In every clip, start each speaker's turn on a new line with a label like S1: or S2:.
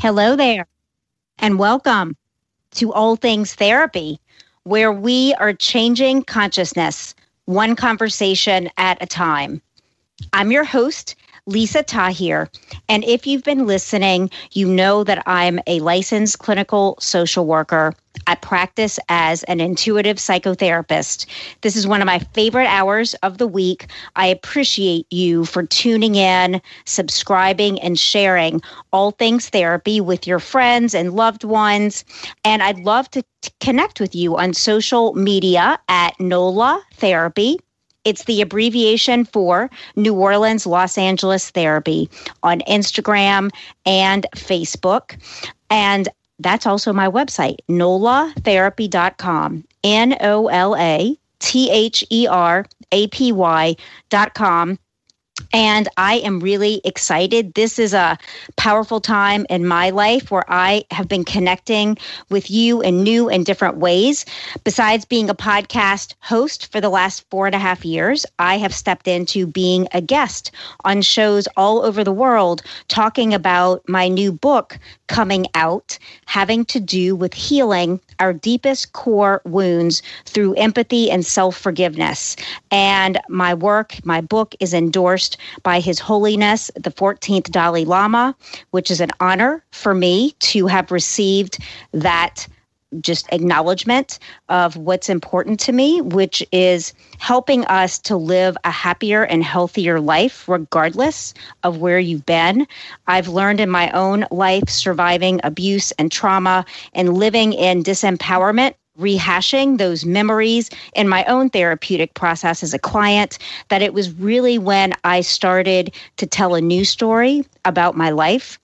S1: Hello there, and welcome to All Things Therapy, where we are changing consciousness one conversation at a time. I'm your host, Lisa Tahir. And if you've been listening, you know that I'm a licensed clinical social worker. I practice as an intuitive psychotherapist. This is one of my favorite hours of the week. I appreciate you for tuning in, subscribing, and sharing all things therapy with your friends and loved ones. And I'd love to t- connect with you on social media at NOLA Therapy. It's the abbreviation for New Orleans Los Angeles Therapy on Instagram and Facebook. And that's also my website, nolatherapy.com. N O L A T H E R A P Y.com. And I am really excited. This is a powerful time in my life where I have been connecting with you in new and different ways. Besides being a podcast host for the last four and a half years, I have stepped into being a guest on shows all over the world talking about my new book coming out, having to do with healing our deepest core wounds through empathy and self forgiveness. And my work, my book is endorsed by His Holiness the 14th Dalai Lama, which is an honor for me to have received that just acknowledgement of what's important to me, which is helping us to live a happier and healthier life, regardless of where you've been. I've learned in my own life surviving abuse and trauma and living in disempowerment rehashing those memories in my own therapeutic process as a client that it was really when I started to tell a new story about my life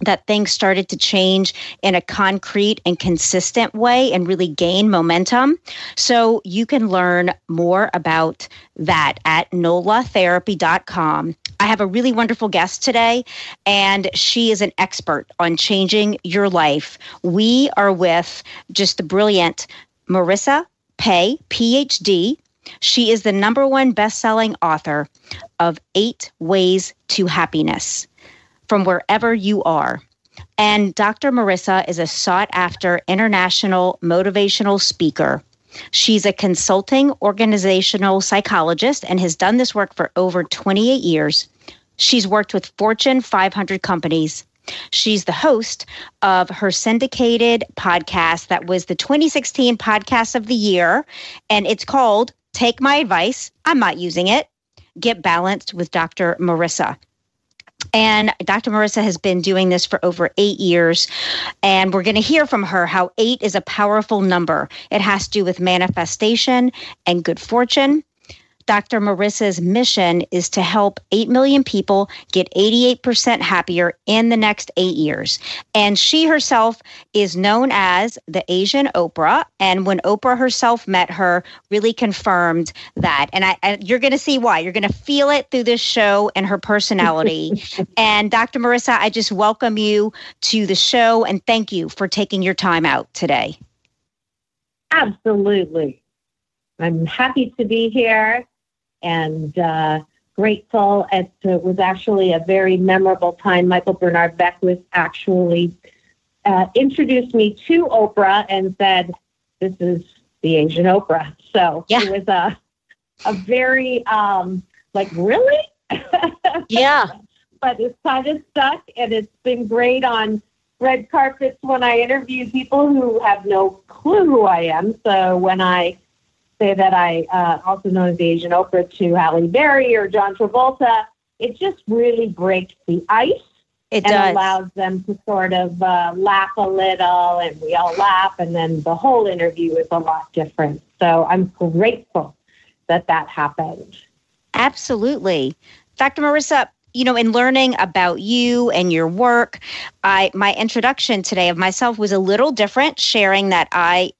S1: that things started to change in a concrete and consistent way and really gain momentum. So you can learn more about that at nolatherapy.com. I have a really wonderful guest today, and she is an expert on changing your life. We are with just the brilliant Marissa Pei, PhD. She is the number one best-selling author of Eight Ways to Happiness from wherever you are. And Dr. Marissa is a sought after international motivational speaker. She's a consulting organizational psychologist and has done this work for over 28 years. She's worked with Fortune 500 companies. She's the host of her syndicated podcast that was the 2016 podcast of the year, and it's called Take My Advice. I'm not using it. Get Balanced with Dr. Marissa. And Dr. Marissa has been doing this for over eight years. And we're going to hear from her how eight is a powerful number. It has to do with manifestation and good fortune. Dr. Marissa's mission is to help 8 million people get 88% happier in the next eight years. And she herself is known as the Asian Oprah. And when Oprah herself met her, really confirmed that. And, I, and you're going to see why. You're going to feel it through this show and her personality. and Dr. Marissa, I just welcome you to the show and thank you for taking your time out today.
S2: Absolutely. I'm happy to be here and uh, grateful. It uh, was actually a very memorable time. Michael Bernard Beckwith actually uh, introduced me to Oprah and said, "This is the Asian Oprah." So yeah. it was a a very um, like really,
S1: yeah.
S2: but it's kind of stuck, and it's been great on red carpets when I interview people who have no clue who I am. So when I say that I, uh, also known as the Asian Oprah, to Halle Berry or John Travolta, it just really breaks the ice.
S1: It
S2: and
S1: does.
S2: allows them to sort of uh, laugh a little, and we all laugh, and then the whole interview is a lot different. So I'm grateful that that happened.
S1: Absolutely. Dr. Marissa, you know, in learning about you and your work, I my introduction today of myself was a little different, sharing that I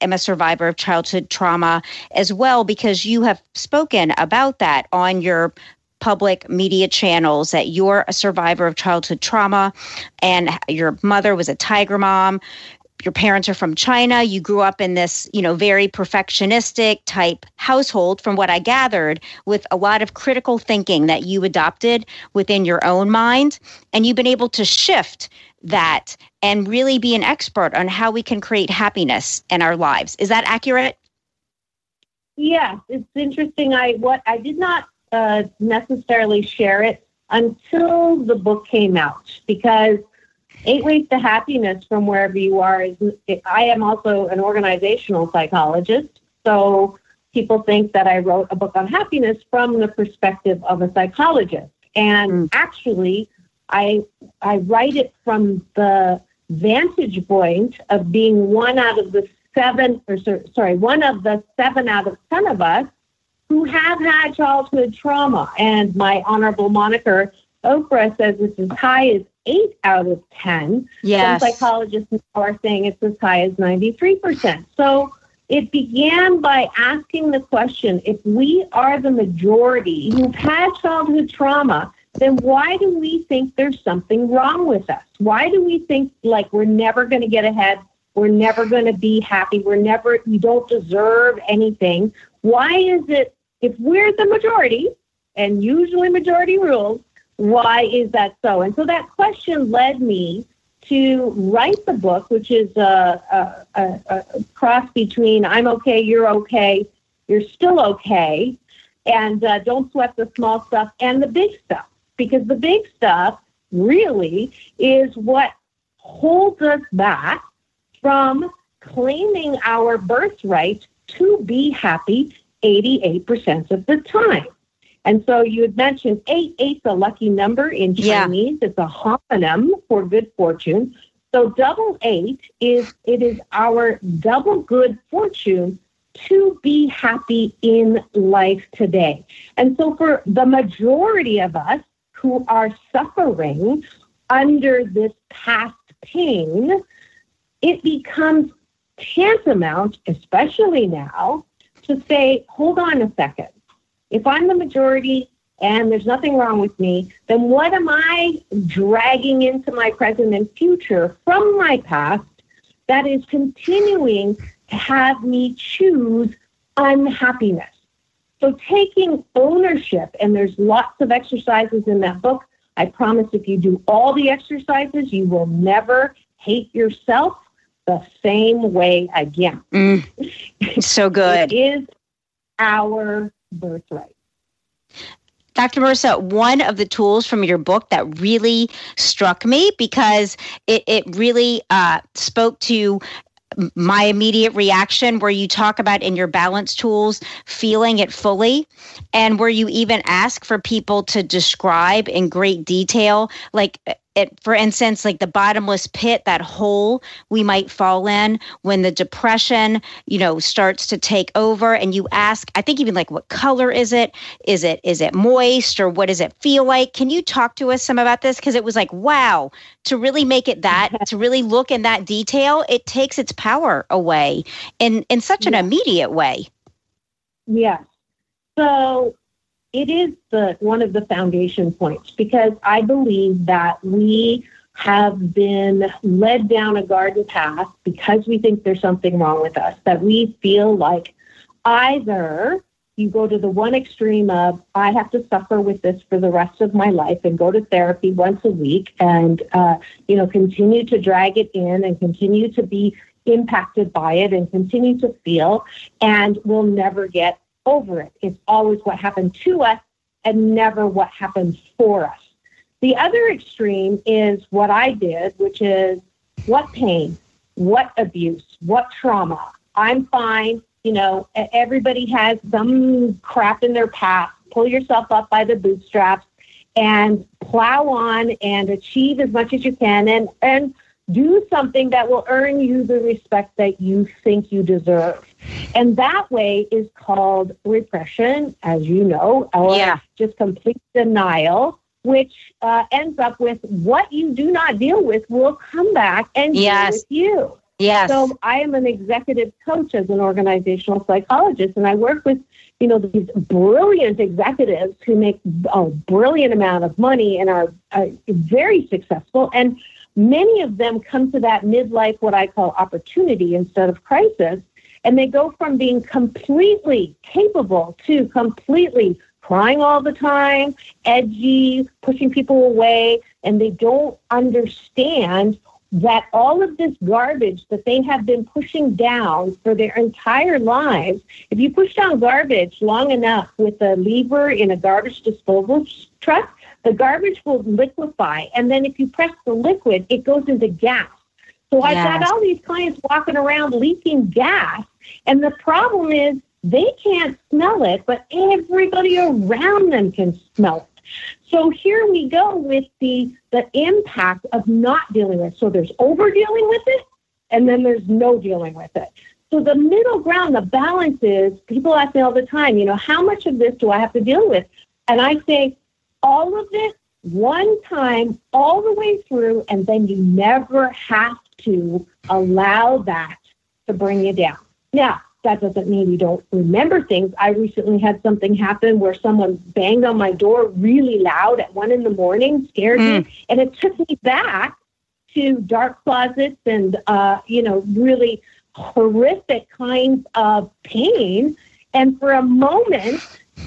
S1: am a survivor of childhood trauma as well, because you have spoken about that on your public media channels that you're a survivor of childhood trauma and your mother was a tiger mom. Your parents are from China, you grew up in this, you know, very perfectionistic type household from what I gathered with a lot of critical thinking that you adopted within your own mind. And you've been able to shift that and really be an expert on how we can create happiness in our lives. Is that accurate?
S2: Yes, it's interesting. I what I did not uh, necessarily share it until the book came out because Eight Ways to Happiness from wherever you are is. I am also an organizational psychologist, so people think that I wrote a book on happiness from the perspective of a psychologist, and mm. actually, I I write it from the vantage point of being one out of the seven, or sorry, one of the seven out of ten of us who have had childhood trauma, and my honorable moniker Oprah says it's as high as eight out of 10.
S1: Yes.
S2: Some psychologists are saying it's as high as 93%. So it began by asking the question if we are the majority who've had childhood trauma, then why do we think there's something wrong with us? Why do we think like we're never going to get ahead? We're never going to be happy. We're never, we don't deserve anything. Why is it, if we're the majority, and usually majority rules, why is that so? And so that question led me to write the book, which is a, a, a, a cross between I'm okay, you're okay, you're still okay, and uh, don't sweat the small stuff and the big stuff. Because the big stuff really is what holds us back from claiming our birthright to be happy 88% of the time. And so you had mentioned eight. Eight's a lucky number in Chinese. Yeah. It's a homonym for good fortune. So double eight is it is our double good fortune to be happy in life today. And so for the majority of us who are suffering under this past pain, it becomes tantamount, especially now, to say, hold on a second if I'm the majority and there's nothing wrong with me, then what am I dragging into my present and future from my past that is continuing to have me choose unhappiness? So taking ownership, and there's lots of exercises in that book. I promise if you do all the exercises, you will never hate yourself the same way again.
S1: Mm, so good.
S2: it is our birthright.
S1: Dr. Marissa, one of the tools from your book that really struck me because it, it really uh, spoke to my immediate reaction where you talk about in your balance tools feeling it fully and where you even ask for people to describe in great detail like it, for instance, like the bottomless pit, that hole we might fall in when the depression, you know, starts to take over. And you ask, I think even like, what color is it? Is it is it moist or what does it feel like? Can you talk to us some about this? Because it was like, wow, to really make it that, to really look in that detail, it takes its power away in in such an immediate way.
S2: Yeah. So it is the one of the foundation points because I believe that we have been led down a garden path because we think there's something wrong with us, that we feel like either you go to the one extreme of I have to suffer with this for the rest of my life and go to therapy once a week and uh, you know continue to drag it in and continue to be impacted by it and continue to feel and we'll never get over it. It's always what happened to us and never what happens for us. The other extreme is what I did, which is what pain, what abuse, what trauma. I'm fine. You know, everybody has some crap in their past. Pull yourself up by the bootstraps and plow on and achieve as much as you can and, and do something that will earn you the respect that you think you deserve. And that way is called repression, as you know, or
S1: yeah.
S2: just complete denial, which uh, ends up with what you do not deal with will come back and
S1: yes.
S2: deal with you.
S1: Yes.
S2: So I am an executive coach as an organizational psychologist, and I work with you know these brilliant executives who make a brilliant amount of money and are uh, very successful. And many of them come to that midlife, what I call opportunity instead of crisis, and they go from being completely capable to completely crying all the time, edgy, pushing people away, and they don't understand that all of this garbage that they have been pushing down for their entire lives, if you push down garbage long enough with a lever in a garbage disposal truck, the garbage will liquefy. And then if you press the liquid, it goes into gas. So I've yes. got all these clients walking around leaking gas. And the problem is they can't smell it, but everybody around them can smell it. So here we go with the the impact of not dealing with. It. So there's over dealing with it, and then there's no dealing with it. So the middle ground, the balance is people ask me all the time, you know, how much of this do I have to deal with? And I say, all of this one time all the way through, and then you never have to allow that to bring you down. Now, that doesn't mean you don't remember things. I recently had something happen where someone banged on my door really loud at one in the morning, scared mm. me, and it took me back to dark closets and uh, you know really horrific kinds of pain. And for a moment,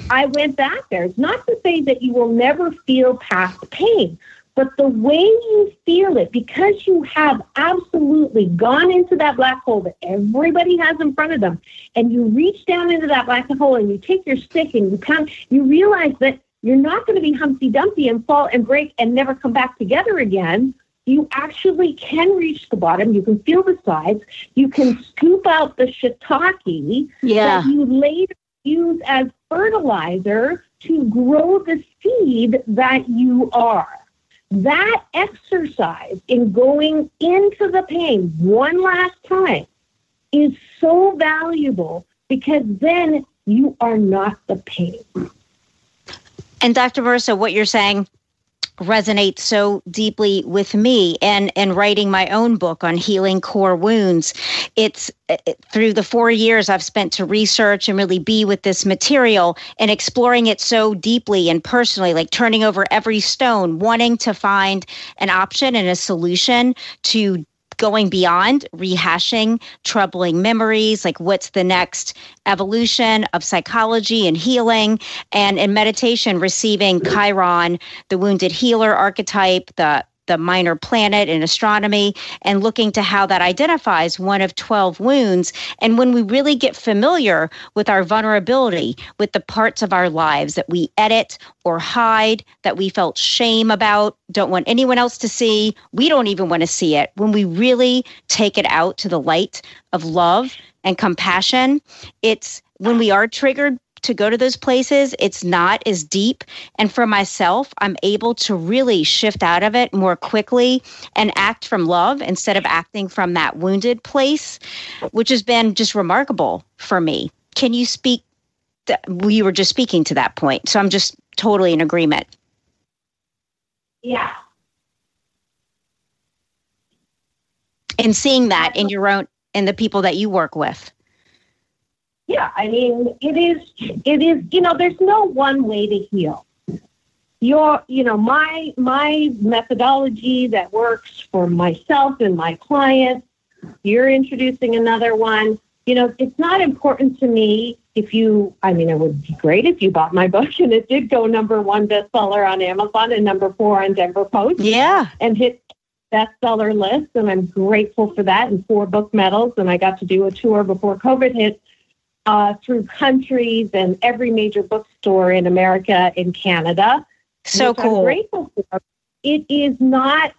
S2: I went back there. It's not to say that you will never feel past pain, but the way you feel it, because you have absolutely gone into that black hole that everybody has in front of them, and you reach down into that black hole and you take your stick and you pound, you realize that you're not going to be Humpty Dumpty and fall and break and never come back together again. You actually can reach the bottom. You can feel the sides. You can scoop out the shiitake
S1: yeah.
S2: that you later use as fertilizer to grow the seed that you are. That exercise in going into the pain one last time is so valuable because then you are not the pain.
S1: And Dr. Marissa, what you're saying resonates so deeply with me and and writing my own book on healing core wounds. It's it, through the 4 years I've spent to research and really be with this material and exploring it so deeply and personally like turning over every stone wanting to find an option and a solution to going beyond rehashing troubling memories, like what's the next evolution of psychology and healing, and in meditation, receiving Chiron, the wounded healer archetype, the the minor planet in astronomy and looking to how that identifies one of 12 wounds. And when we really get familiar with our vulnerability, with the parts of our lives that we edit or hide, that we felt shame about, don't want anyone else to see, we don't even want to see it, when we really take it out to the light of love and compassion, it's when we are triggered to go to those places, it's not as deep. And for myself, I'm able to really shift out of it more quickly and act from love instead of acting from that wounded place, which has been just remarkable for me. Can you speak? Th- you were just speaking to that point. So I'm just totally in agreement.
S2: Yeah.
S1: And seeing that in your own, in the people that you work with.
S2: Yeah, I mean, it is, it is, you know, there's no one way to heal. Your, you know, my, my methodology that works for myself and my clients, you're introducing another one. You know, it's not important to me if you, I mean, it would be great if you bought my book and it did go number one bestseller on Amazon and number four on Denver Post.
S1: Yeah.
S2: And hit bestseller list. And I'm grateful for that and four book medals. And I got to do a tour before COVID hit uh, through countries and every major bookstore in America and Canada.
S1: So cool.
S2: I'm grateful for. It is not.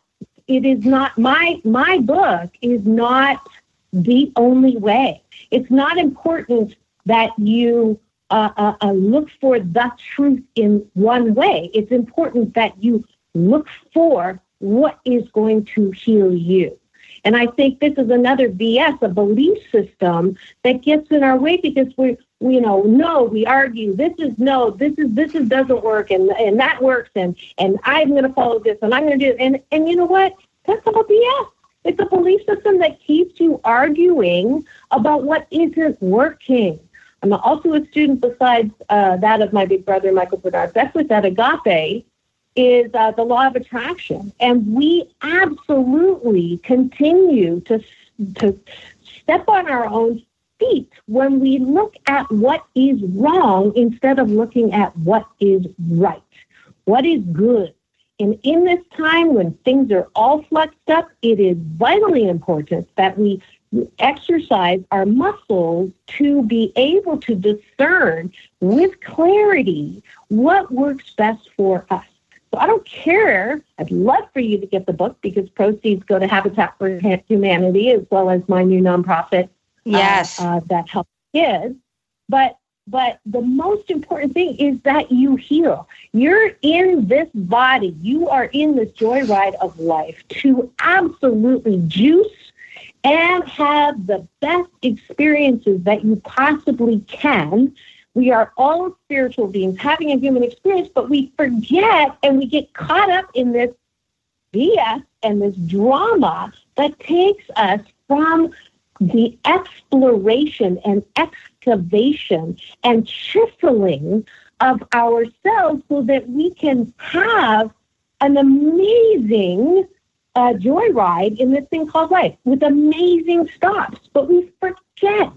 S2: It is not my my book is not the only way. It's not important that you uh, uh, uh, look for the truth in one way. It's important that you look for what is going to heal you. And I think this is another BS, a belief system that gets in our way because we, we you know, no, we argue. This is no, this is this is doesn't work, and and that works, and and I'm going to follow this, and I'm going to do it, and and you know what? That's all BS. It's a belief system that keeps you arguing about what isn't working. I'm also a student besides uh, that of my big brother Michael Bernard Beckwith at Agape is uh, the law of attraction. And we absolutely continue to, to step on our own feet when we look at what is wrong instead of looking at what is right, what is good. And in this time when things are all flexed up, it is vitally important that we exercise our muscles to be able to discern with clarity what works best for us. So I don't care. I'd love for you to get the book because proceeds go to Habitat for Humanity as well as my new nonprofit.
S1: Yes.
S2: Uh, uh, that helps kids. But but the most important thing is that you heal. You're in this body. You are in this joyride of life to absolutely juice and have the best experiences that you possibly can we are all spiritual beings having a human experience, but we forget and we get caught up in this BS and this drama that takes us from the exploration and excavation and chiseling of ourselves so that we can have an amazing uh, joyride in this thing called life with amazing stops. But we forget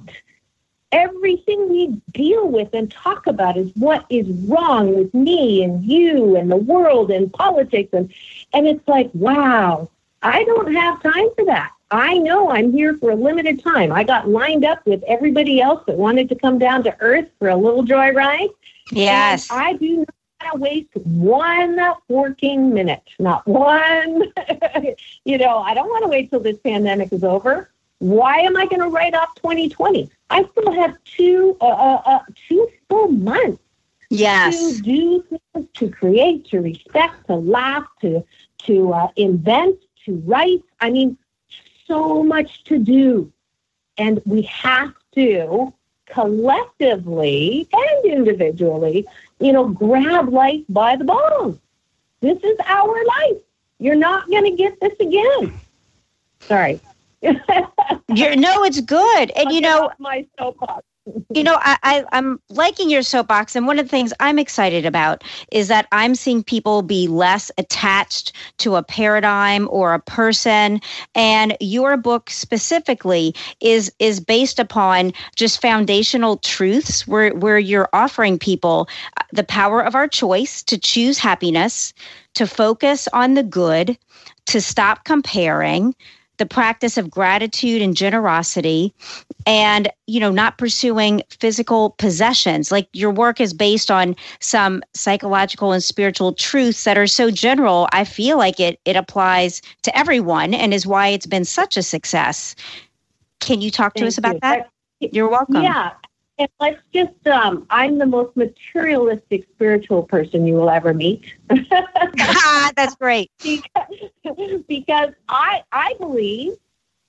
S2: everything we deal with and talk about is what is wrong with me and you and the world and politics. And and it's like wow i don't have time for that. I know i'm here for a limited time. I got lined up with everybody else that wanted to come down to earth for a little joyride.
S1: Yes.
S2: And i do not want to waste one working minute. Not one. You know i don't want to wait till this pandemic is over. Why am I going to write off 2020? I still have two uh, uh, uh, two full months
S1: yes.
S2: to do things, to create, to respect, to laugh, to to uh, invent, to write. I mean, so much to do, and we have to collectively and individually, you know, grab life by the balls. This is our life. You're not going to get this again. Sorry.
S1: You're, no, it's good. And
S2: I'll
S1: you know,
S2: my soapbox.
S1: you know, I, I, I'm liking your soapbox. And one of the things I'm excited about is that I'm seeing people be less attached to a paradigm or a person. And your book specifically is is based upon just foundational truths where, where you're offering people uh, the power of our choice to choose happiness, to focus on the good, to stop comparing the practice of gratitude and generosity and you know not pursuing physical possessions like your work is based on some psychological and spiritual truths that are so general i feel like it it applies to everyone and is why it's been such a success can you talk to
S2: Thank
S1: us about
S2: you.
S1: that you're welcome
S2: Yeah. And let's just, um, I'm the most materialistic spiritual person you will ever meet.
S1: That's great.
S2: because, because I, I believe,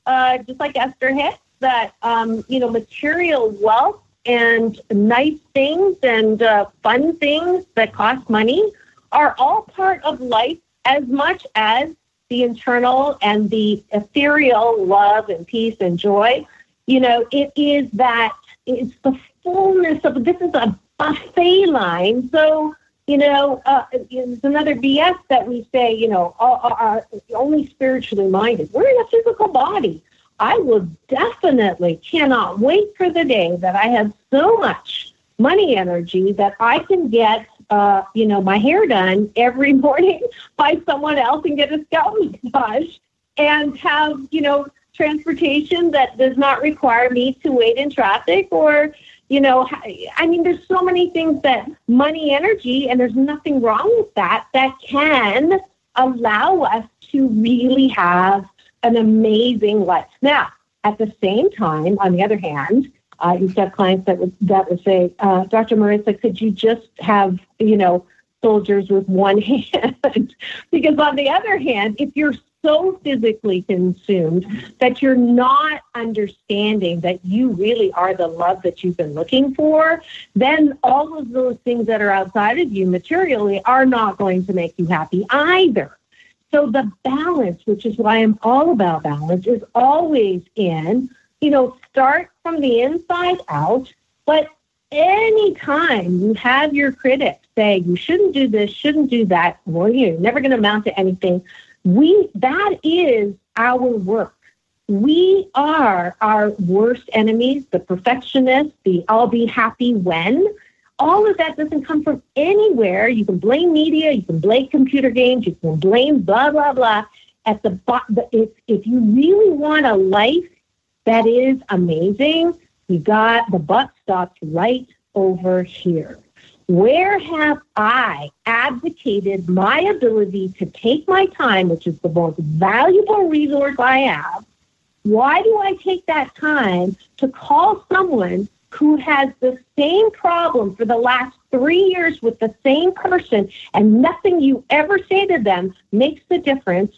S2: uh, just like Esther Hicks, that, um, you know, material wealth and nice things and uh, fun things that cost money are all part of life as much as the internal and the ethereal love and peace and joy. You know, it is that it's the fullness of this is a buffet line. So, you know, uh, it's another BS that we say, you know, are, are only spiritually minded. We're in a physical body. I will definitely cannot wait for the day that I have so much money energy that I can get, uh, you know, my hair done every morning by someone else and get a scalp massage and have, you know, transportation that does not require me to wait in traffic or, you know, I mean, there's so many things that money energy, and there's nothing wrong with that, that can allow us to really have an amazing life. Now, at the same time, on the other hand, uh, you've clients that would that would say, uh, Dr. Marissa, could you just have you know soldiers with one hand? because on the other hand, if you're so physically consumed that you're not understanding that you really are the love that you've been looking for, then all of those things that are outside of you materially are not going to make you happy either. So the balance, which is why I'm all about balance, is always in, you know, start from the inside out, but anytime you have your critics say you shouldn't do this, shouldn't do that, well, you're never going to amount to anything. We that is our work. We are our worst enemies, the perfectionists, the I'll be happy when all of that doesn't come from anywhere. You can blame media, you can blame computer games, you can blame blah blah blah. At the bottom, if if you really want a life that is amazing, you got the butt stops right over here. Where have I advocated my ability to take my time, which is the most valuable resource I have? Why do I take that time to call someone who has the same problem for the last three years with the same person and nothing you ever say to them makes the difference.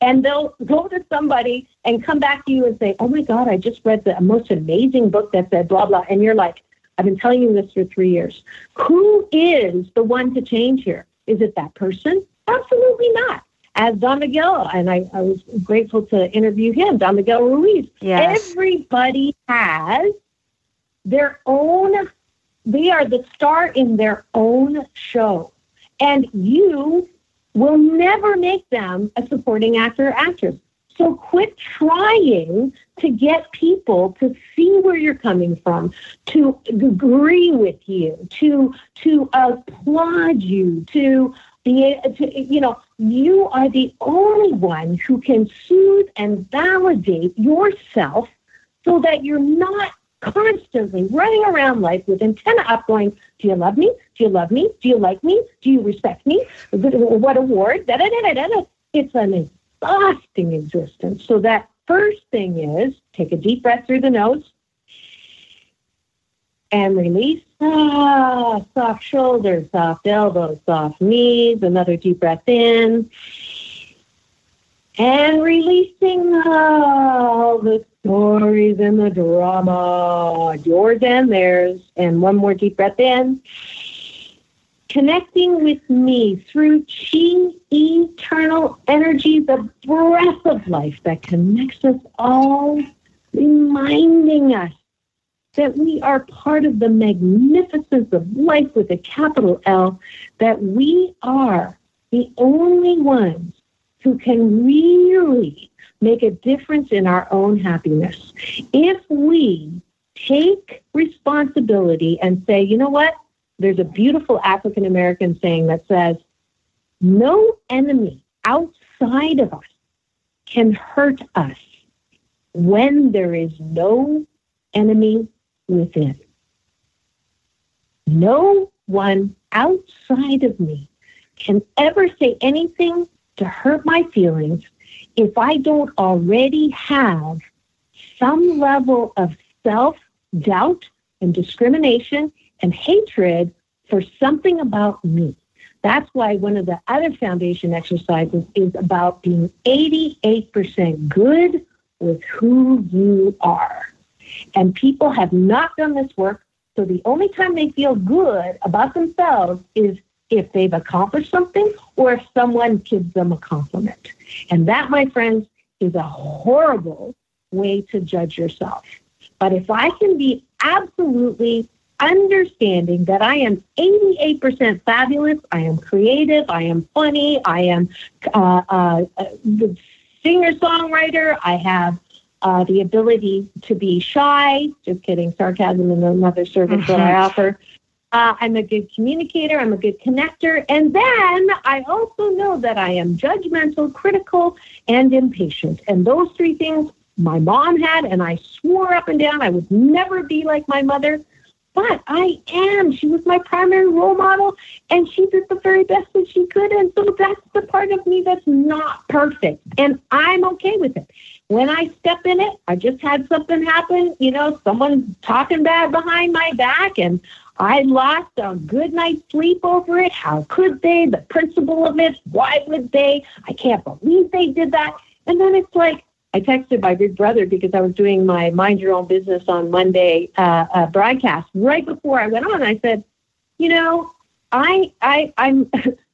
S2: And they'll go to somebody and come back to you and say, Oh my God, I just read the most amazing book that said blah, blah. And you're like, I've been telling you this for three years. Who is the one to change here? Is it that person? Absolutely not. As Don Miguel, and I, I was grateful to interview him, Don Miguel Ruiz.
S1: Yes.
S2: Everybody has their own, they are the star in their own show. And you will never make them a supporting actor or actress. So quit trying to get people to see where you're coming from, to agree with you, to to applaud you, to be to you know, you are the only one who can soothe and validate yourself so that you're not constantly running around life with antenna up going, do you love me? Do you love me? Do you like me? Do you respect me? What award? Da, da, da, da, da. It's an exhausting existence. So that first thing is take a deep breath through the nose and release. Ah, soft shoulders, soft elbows, soft knees. Another deep breath in. And releasing all the stories and the drama, yours and theirs. And one more deep breath in. Connecting with me through chi, eternal energy, the breath of life that connects us all, reminding us that we are part of the magnificence of life with a capital L, that we are the only ones who can really make a difference in our own happiness. If we take responsibility and say, you know what? There's a beautiful African American saying that says, no enemy outside of us can hurt us when there is no enemy within. No one outside of me can ever say anything to hurt my feelings if I don't already have some level of self doubt, and discrimination and hatred for something about me. That's why one of the other foundation exercises is about being 88% good with who you are. And people have not done this work, so the only time they feel good about themselves is if they've accomplished something or if someone gives them a compliment. And that, my friends, is a horrible way to judge yourself. But if I can be absolutely understanding that I am 88% fabulous, I am creative, I am funny, I am uh, uh, the singer songwriter, I have uh, the ability to be shy, just kidding, sarcasm is another service that I offer. Uh, I'm a good communicator. I'm a good connector. And then I also know that I am judgmental, critical, and impatient. And those three things my mom had, and I swore up and down I would never be like my mother. But I am. She was my primary role model, and she did the very best that she could. And so that's the part of me that's not perfect. And I'm okay with it. When I step in it, I just had something happen, you know, someone talking bad behind my back, and I lost a good night's sleep over it. How could they? The principle of it. Why would they? I can't believe they did that. And then it's like, I texted my big brother because I was doing my Mind Your Own Business on Monday uh, uh, broadcast. Right before I went on, I said, you know, I, I, I'm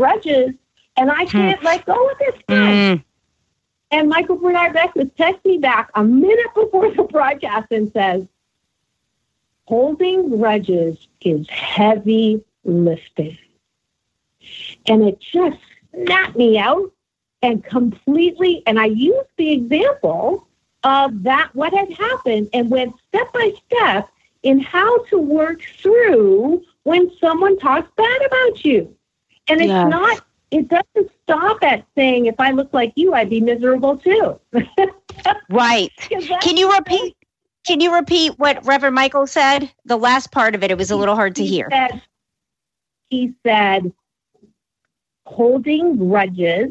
S2: grudges, and I can't let go of this guy.
S1: Mm.
S2: And Michael Bernard Beckwith texts me back a minute before the broadcast and says, holding grudges is heavy lifting. And it just snapped me out and completely, and I used the example of that, what had happened, and went step by step in how to work through when someone talks bad about you. And it's not, it doesn't stop at saying, if I look like you, I'd be miserable too.
S1: right. Can you repeat? Can you repeat what Reverend Michael said? The last part of it, it was a little hard to
S2: he
S1: hear.
S2: Said, he said, holding grudges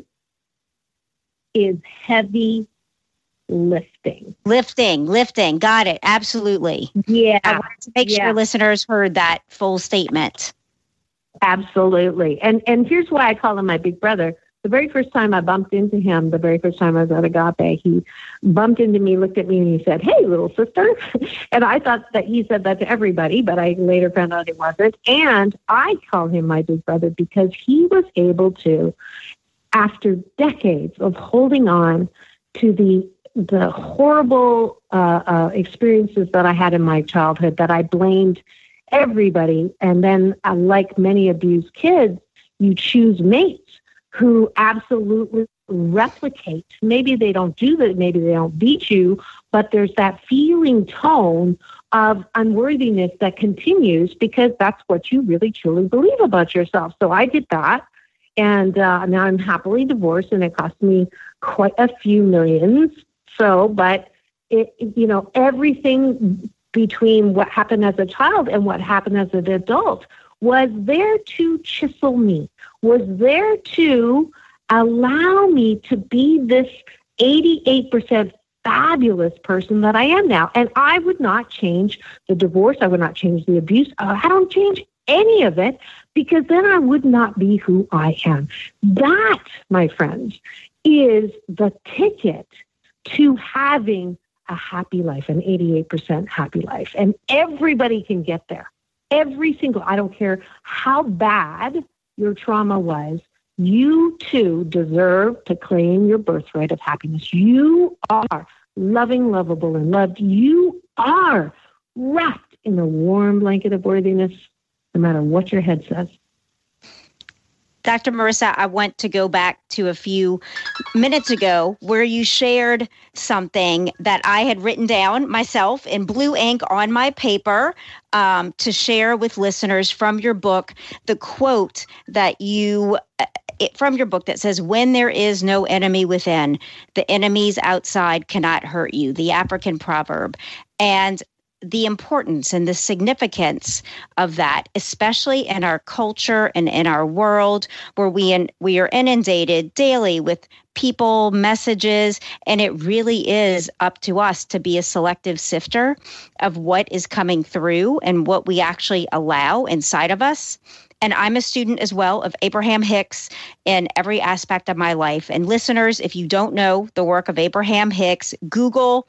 S2: is heavy lifting.
S1: Lifting, lifting. Got it. Absolutely.
S2: Yeah.
S1: I wanted to make
S2: Yeah.
S1: sure listeners heard that full statement.
S2: Absolutely. And and here's why I call him my big brother. The very first time I bumped into him, the very first time I was at Agape, he bumped into me, looked at me, and he said, "Hey, little sister." and I thought that he said that to everybody, but I later found out it wasn't. And I call him my big brother because he was able to, after decades of holding on to the the horrible uh, uh, experiences that I had in my childhood, that I blamed everybody, and then uh, like many abused kids, you choose mates who absolutely replicate. Maybe they don't do that, maybe they don't beat you, but there's that feeling tone of unworthiness that continues because that's what you really truly believe about yourself. So I did that. And uh, now I'm happily divorced, and it cost me quite a few millions. So, but it, you know, everything between what happened as a child and what happened as an adult was there to chisel me, was there to allow me to be this 88% fabulous person that I am now. And I would not change the divorce. I would not change the abuse. Uh, I don't change any of it because then I would not be who I am. That, my friends, is the ticket to having a happy life, an 88% happy life. And everybody can get there. Every single, I don't care how bad your trauma was, you too deserve to claim your birthright of happiness. You are loving, lovable, and loved. You are wrapped in a warm blanket of worthiness, no matter what your head says.
S1: Dr. Marissa, I want to go back to a few minutes ago where you shared something that I had written down myself in blue ink on my paper um, to share with listeners from your book. The quote that you uh, it, from your book that says, When there is no enemy within, the enemies outside cannot hurt you, the African proverb. And the importance and the significance of that, especially in our culture and in our world where we in, we are inundated daily with people, messages, and it really is up to us to be a selective sifter of what is coming through and what we actually allow inside of us. And I'm a student as well of Abraham Hicks in every aspect of my life. And listeners, if you don't know the work of Abraham Hicks, Google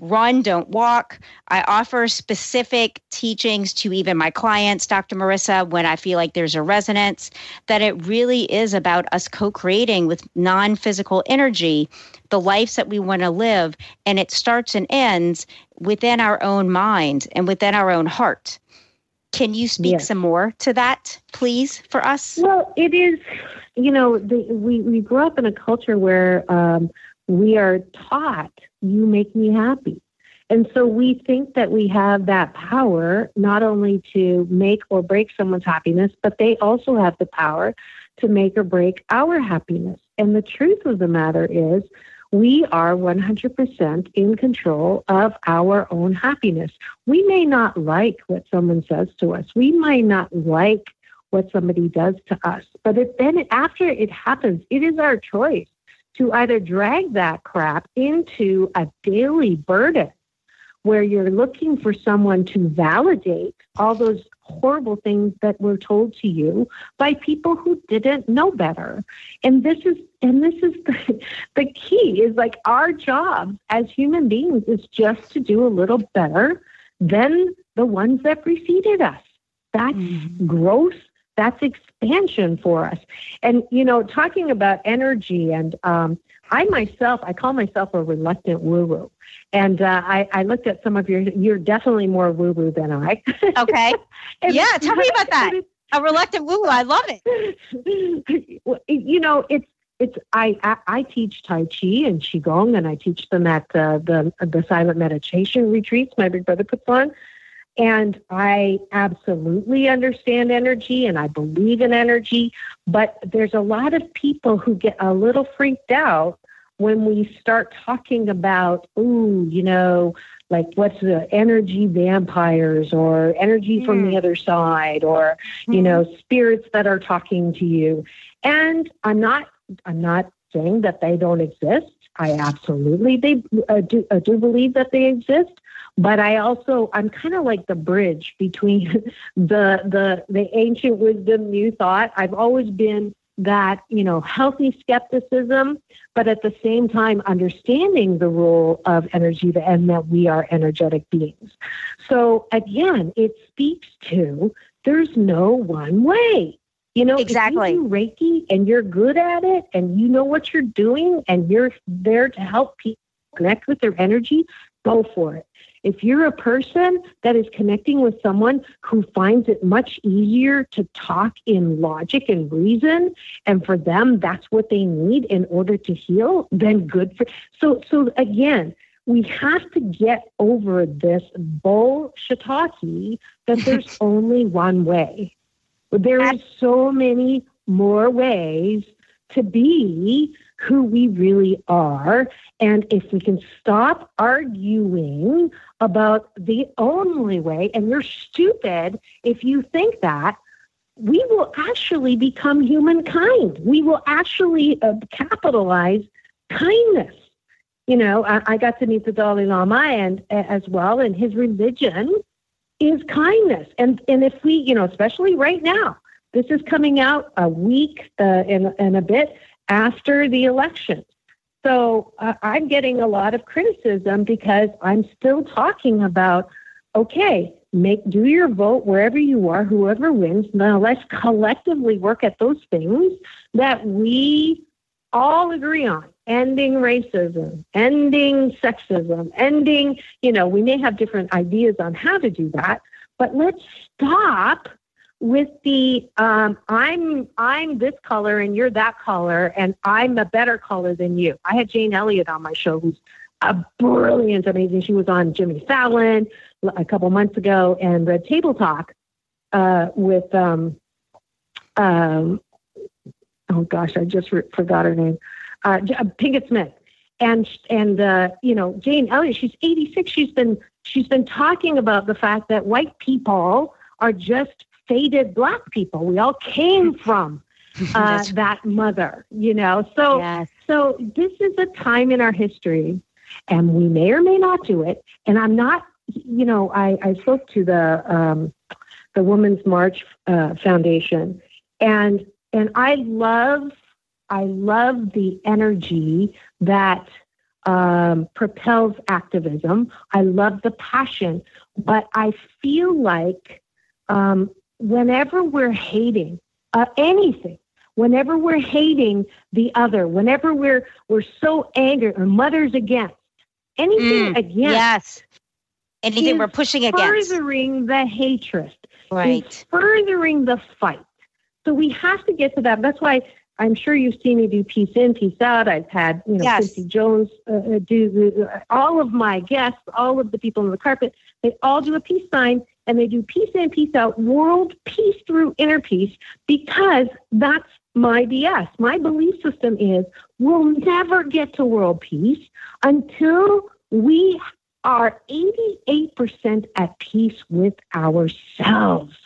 S1: run, don't walk. I offer specific teachings to even my clients, Dr. Marissa, when I feel like there's a resonance, that it really is about us co creating with non physical energy the lives that we want to live. And it starts and ends within our own mind and within our own heart. Can you speak yes. some more to that, please, for us?
S2: Well, it is, you know, the, we, we grew up in a culture where um, we are taught you make me happy. And so we think that we have that power not only to make or break someone's happiness, but they also have the power to make or break our happiness. And the truth of the matter is, we are 100% in control of our own happiness. We may not like what someone says to us. We might not like what somebody does to us. But if then after it happens, it is our choice to either drag that crap into a daily burden where you're looking for someone to validate all those horrible things that were told to you by people who didn't know better and this is and this is the, the key is like our job as human beings is just to do a little better than the ones that preceded us that's mm-hmm. growth that's expansion for us. And, you know, talking about energy, and um, I myself, I call myself a reluctant woo woo. And uh, I, I looked at some of your, you're definitely more woo woo than I.
S1: Okay. yeah, tell me about that. A reluctant woo woo. I love it.
S2: you know, it's, it's I, I, I teach Tai Chi and Qigong, and I teach them at the the, the silent meditation retreats my big brother puts on. And I absolutely understand energy and I believe in energy, but there's a lot of people who get a little freaked out when we start talking about, ooh, you know, like what's the energy vampires or energy mm. from the mm. other side or, mm. you know, mm-hmm. spirits that are talking to you. And I'm not, I'm not saying that they don't exist. I absolutely they uh, do, uh, do believe that they exist, but I also I'm kind of like the bridge between the the the ancient wisdom, new thought. I've always been that you know healthy skepticism, but at the same time understanding the role of energy and that we are energetic beings. So again, it speaks to there's no one way. You know,
S1: exactly.
S2: If you do Reiki and you're good at it and you know what you're doing and you're there to help people connect with their energy, go for it. If you're a person that is connecting with someone who finds it much easier to talk in logic and reason, and for them that's what they need in order to heal, then good for. So, so again, we have to get over this bullshit that there's only one way. There are so many more ways to be who we really are. And if we can stop arguing about the only way, and you're stupid if you think that, we will actually become humankind. We will actually uh, capitalize kindness. You know, I, I, got to meet the Dalai Lama and uh, as well, and his religion is kindness. And and if we, you know, especially right now, this is coming out a week uh, and, and a bit after the election. So uh, I'm getting a lot of criticism because I'm still talking about, okay, make do your vote wherever you are, whoever wins. Now let's collectively work at those things that we all agree on. Ending racism, ending sexism, ending, you know, we may have different ideas on how to do that, but let's stop with the um, I'm I'm this color and you're that color and I'm a better color than you. I had Jane Elliott on my show, who's a brilliant, amazing. She was on Jimmy Fallon a couple months ago and Red Table Talk uh, with um, um, oh gosh, I just re- forgot her name, uh, uh Pinkett Smith. And and uh, you know Jane Elliott, she's 86. She's been she's been talking about the fact that white people are just faded black people. We all came from uh, that mother, you know. So, yes. so this is a time in our history, and we may or may not do it. And I'm not, you know, I, I spoke to the um, the Women's March uh, Foundation, and and I love, I love the energy that um, propels activism. I love the passion, but I feel like um, whenever we're hating uh, anything, whenever we're hating the other, whenever we're we're so angry or mothers against anything
S1: mm,
S2: against,
S1: yes, anything we're pushing against,
S2: furthering the hatred,
S1: right,
S2: furthering the fight. So we have to get to that. That's why I'm sure you've seen me do peace in, peace out. I've had you know
S1: yes.
S2: Quincy Jones uh, uh do the, all of my guests, all of the people on the carpet. They all do a peace sign and they do peace in, peace out, world peace through inner peace, because that's my BS. My belief system is we'll never get to world peace until we are 88% at peace with ourselves.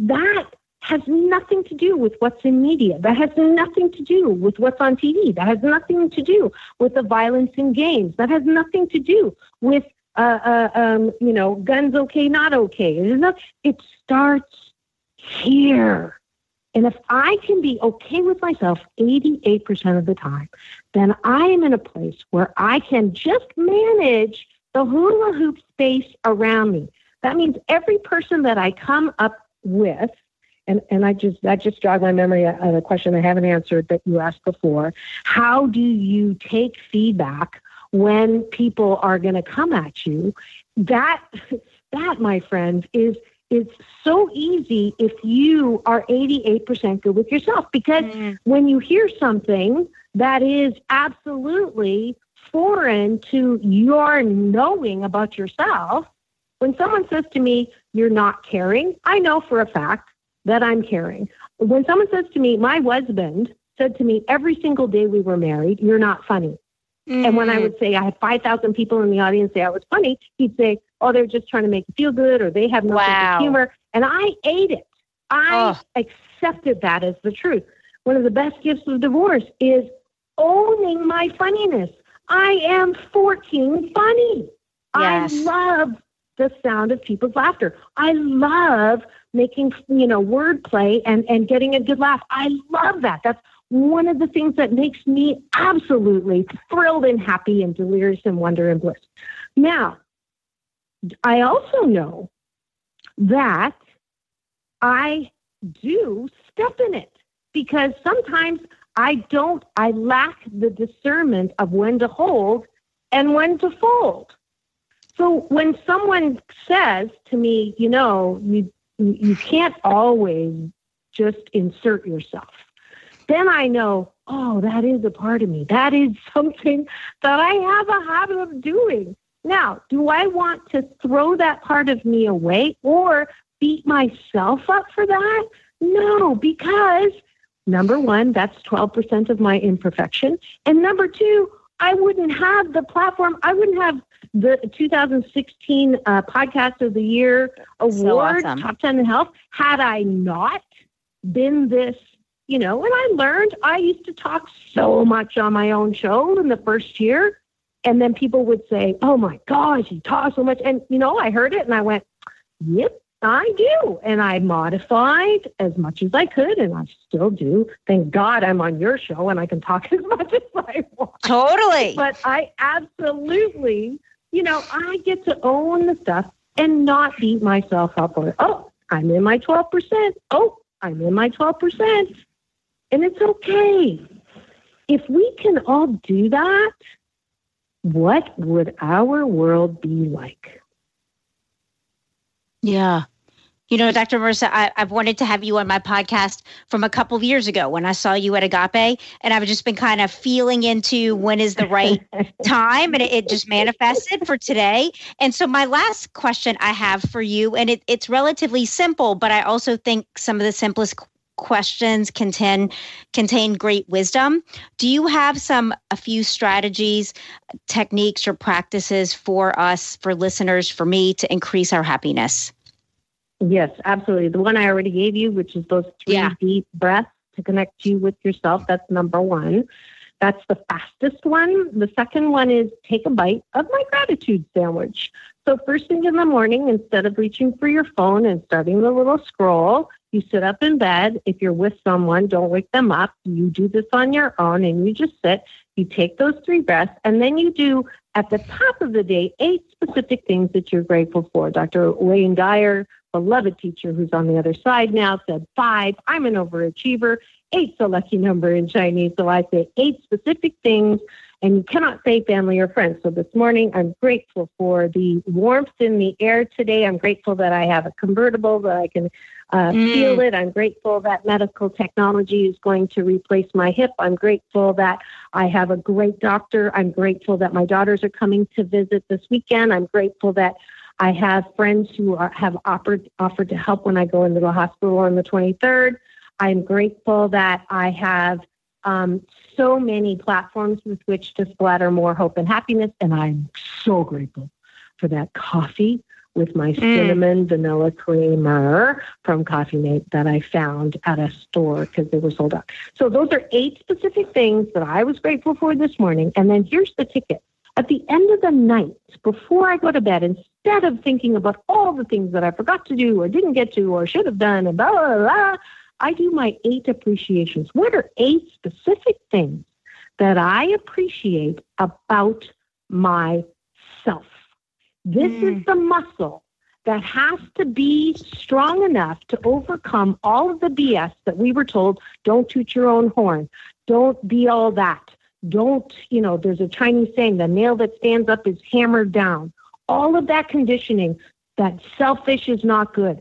S2: That has nothing to do with what's in media. That has nothing to do with what's on TV. That has nothing to do with the violence in games. That has nothing to do with uh, uh, um, you know, guns okay, not okay. It, not, it starts here. And if I can be okay with myself 88% of the time, then I am in a place where I can just manage the hula hoop space around me. That means every person that I come up with, and, and I just that just jogged my memory of a question I haven't answered that you asked before. How do you take feedback when people are going to come at you that that my friends is is so easy if you are 88% good with yourself because mm. when you hear something that is absolutely foreign to your knowing about yourself when someone says to me you're not caring i know for a fact that i'm caring when someone says to me my husband said to me every single day we were married you're not funny Mm-hmm. And when I would say I had 5,000 people in the audience say I was funny, he'd say, oh, they're just trying to make you feel good or they have no wow. sense of humor. And I ate it. I oh. accepted that as the truth. One of the best gifts of divorce is owning my funniness. I am 14 funny. Yes. I love the sound of people's laughter. I love making, you know, wordplay and, and getting a good laugh. I love that. That's one of the things that makes me absolutely thrilled and happy and delirious and wonder and bliss. Now, I also know that I do step in it because sometimes I don't, I lack the discernment of when to hold and when to fold. So when someone says to me, you know, you you can't always just insert yourself then I know, oh, that is a part of me. That is something that I have a habit of doing. Now, do I want to throw that part of me away or beat myself up for that? No, because number one, that's 12% of my imperfection. And number two, I wouldn't have the platform, I wouldn't have the 2016 uh, Podcast of the Year award, so awesome. Top 10 in Health, had I not been this you know, and I learned I used to talk so much on my own show in the first year. And then people would say, Oh my gosh, you talk so much. And, you know, I heard it and I went, Yep, I do. And I modified as much as I could, and I still do. Thank God I'm on your show and I can talk as much as I want.
S1: Totally.
S2: But I absolutely, you know, I get to own the stuff and not beat myself up for, oh, I'm in my 12%. Oh, I'm in my 12%. And it's okay. If we can all do that, what would our world be like?
S1: Yeah. You know, Dr. Marissa, I, have wanted to have you on my podcast from a couple of years ago when I saw you at Agape, and I've just been kind of feeling into when is the right time, and it, it, just manifested for today. And so, my last question I have for you, and it, it's relatively simple, but I also think some of the simplest questions contain contain great wisdom. Do you have some a few strategies, techniques, or practices for us, for listeners, for me to increase our happiness?
S2: Yes, absolutely. The one I already gave you, which is those three yeah. deep breaths to connect you with yourself, that's number one. That's the fastest one. The second one is take a bite of my gratitude sandwich. So, first thing in the morning, instead of reaching for your phone and starting the little scroll, you sit up in bed. If you're with someone, don't wake them up. You do this on your own and you just sit. You take those three breaths, and then you do at the top of the day eight specific things that you're grateful for. Dr. Wayne Dyer beloved teacher who's on the other side now said five. I'm an overachiever. Eight's a lucky number in Chinese. So I say eight specific things, and you cannot say family or friends. So this morning, I'm grateful for the warmth in the air today. I'm grateful that I have a convertible that I can uh, mm. feel it. I'm grateful that medical technology is going to replace my hip. I'm grateful that I have a great doctor. I'm grateful that my daughters are coming to visit this weekend. I'm grateful that I have friends who are, have offered offered to help when I go into the hospital on the 23rd. I'm grateful that I have um, so many platforms with which to splatter more hope and happiness, and I'm so grateful for that coffee with my mm. cinnamon vanilla creamer from Coffee Mate that I found at a store because they were sold out. So those are eight specific things that I was grateful for this morning. And then here's the ticket. At the end of the night, before I go to bed, instead of thinking about all the things that I forgot to do or didn't get to or should have done and blah, blah, blah, I do my eight appreciations. What are eight specific things that I appreciate about myself? This mm. is the muscle that has to be strong enough to overcome all of the BS that we were told don't toot your own horn, don't be all that, don't, you know, there's a Chinese saying, the nail that stands up is hammered down. All of that conditioning that selfish is not good.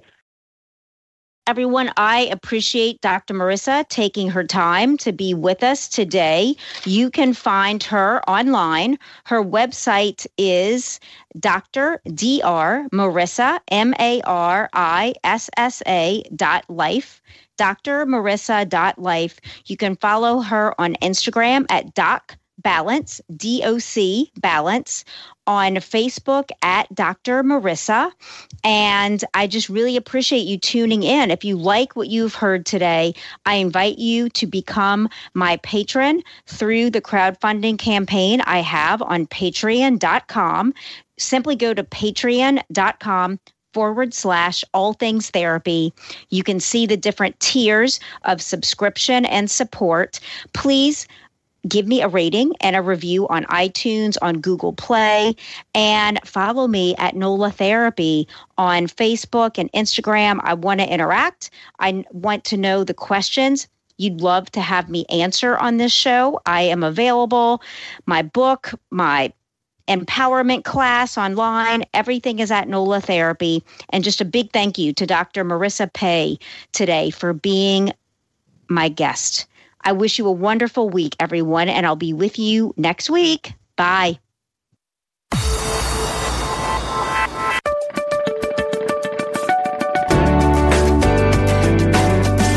S1: Everyone, I appreciate Dr. Marissa taking her time to be with us today. You can find her online. Her website is Dr. Dr. Marissa, M A R I S S A dot life drmarissa.life. You can follow her on Instagram at doc balance, D O C balance, on Facebook at Dr. Marissa. And I just really appreciate you tuning in. If you like what you've heard today, I invite you to become my patron through the crowdfunding campaign I have on patreon.com. Simply go to patreon.com forward slash all things therapy. You can see the different tiers of subscription and support. Please give me a rating and a review on iTunes, on Google Play, and follow me at NOLA Therapy on Facebook and Instagram. I want to interact. I want to know the questions you'd love to have me answer on this show. I am available. My book, my empowerment class online. Everything is at NOLA Therapy. And just a big thank you to Dr. Marissa Pei today for being my guest. I wish you a wonderful week, everyone, and I'll be with you next week. Bye.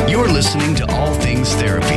S3: You're listening to All Things Therapy.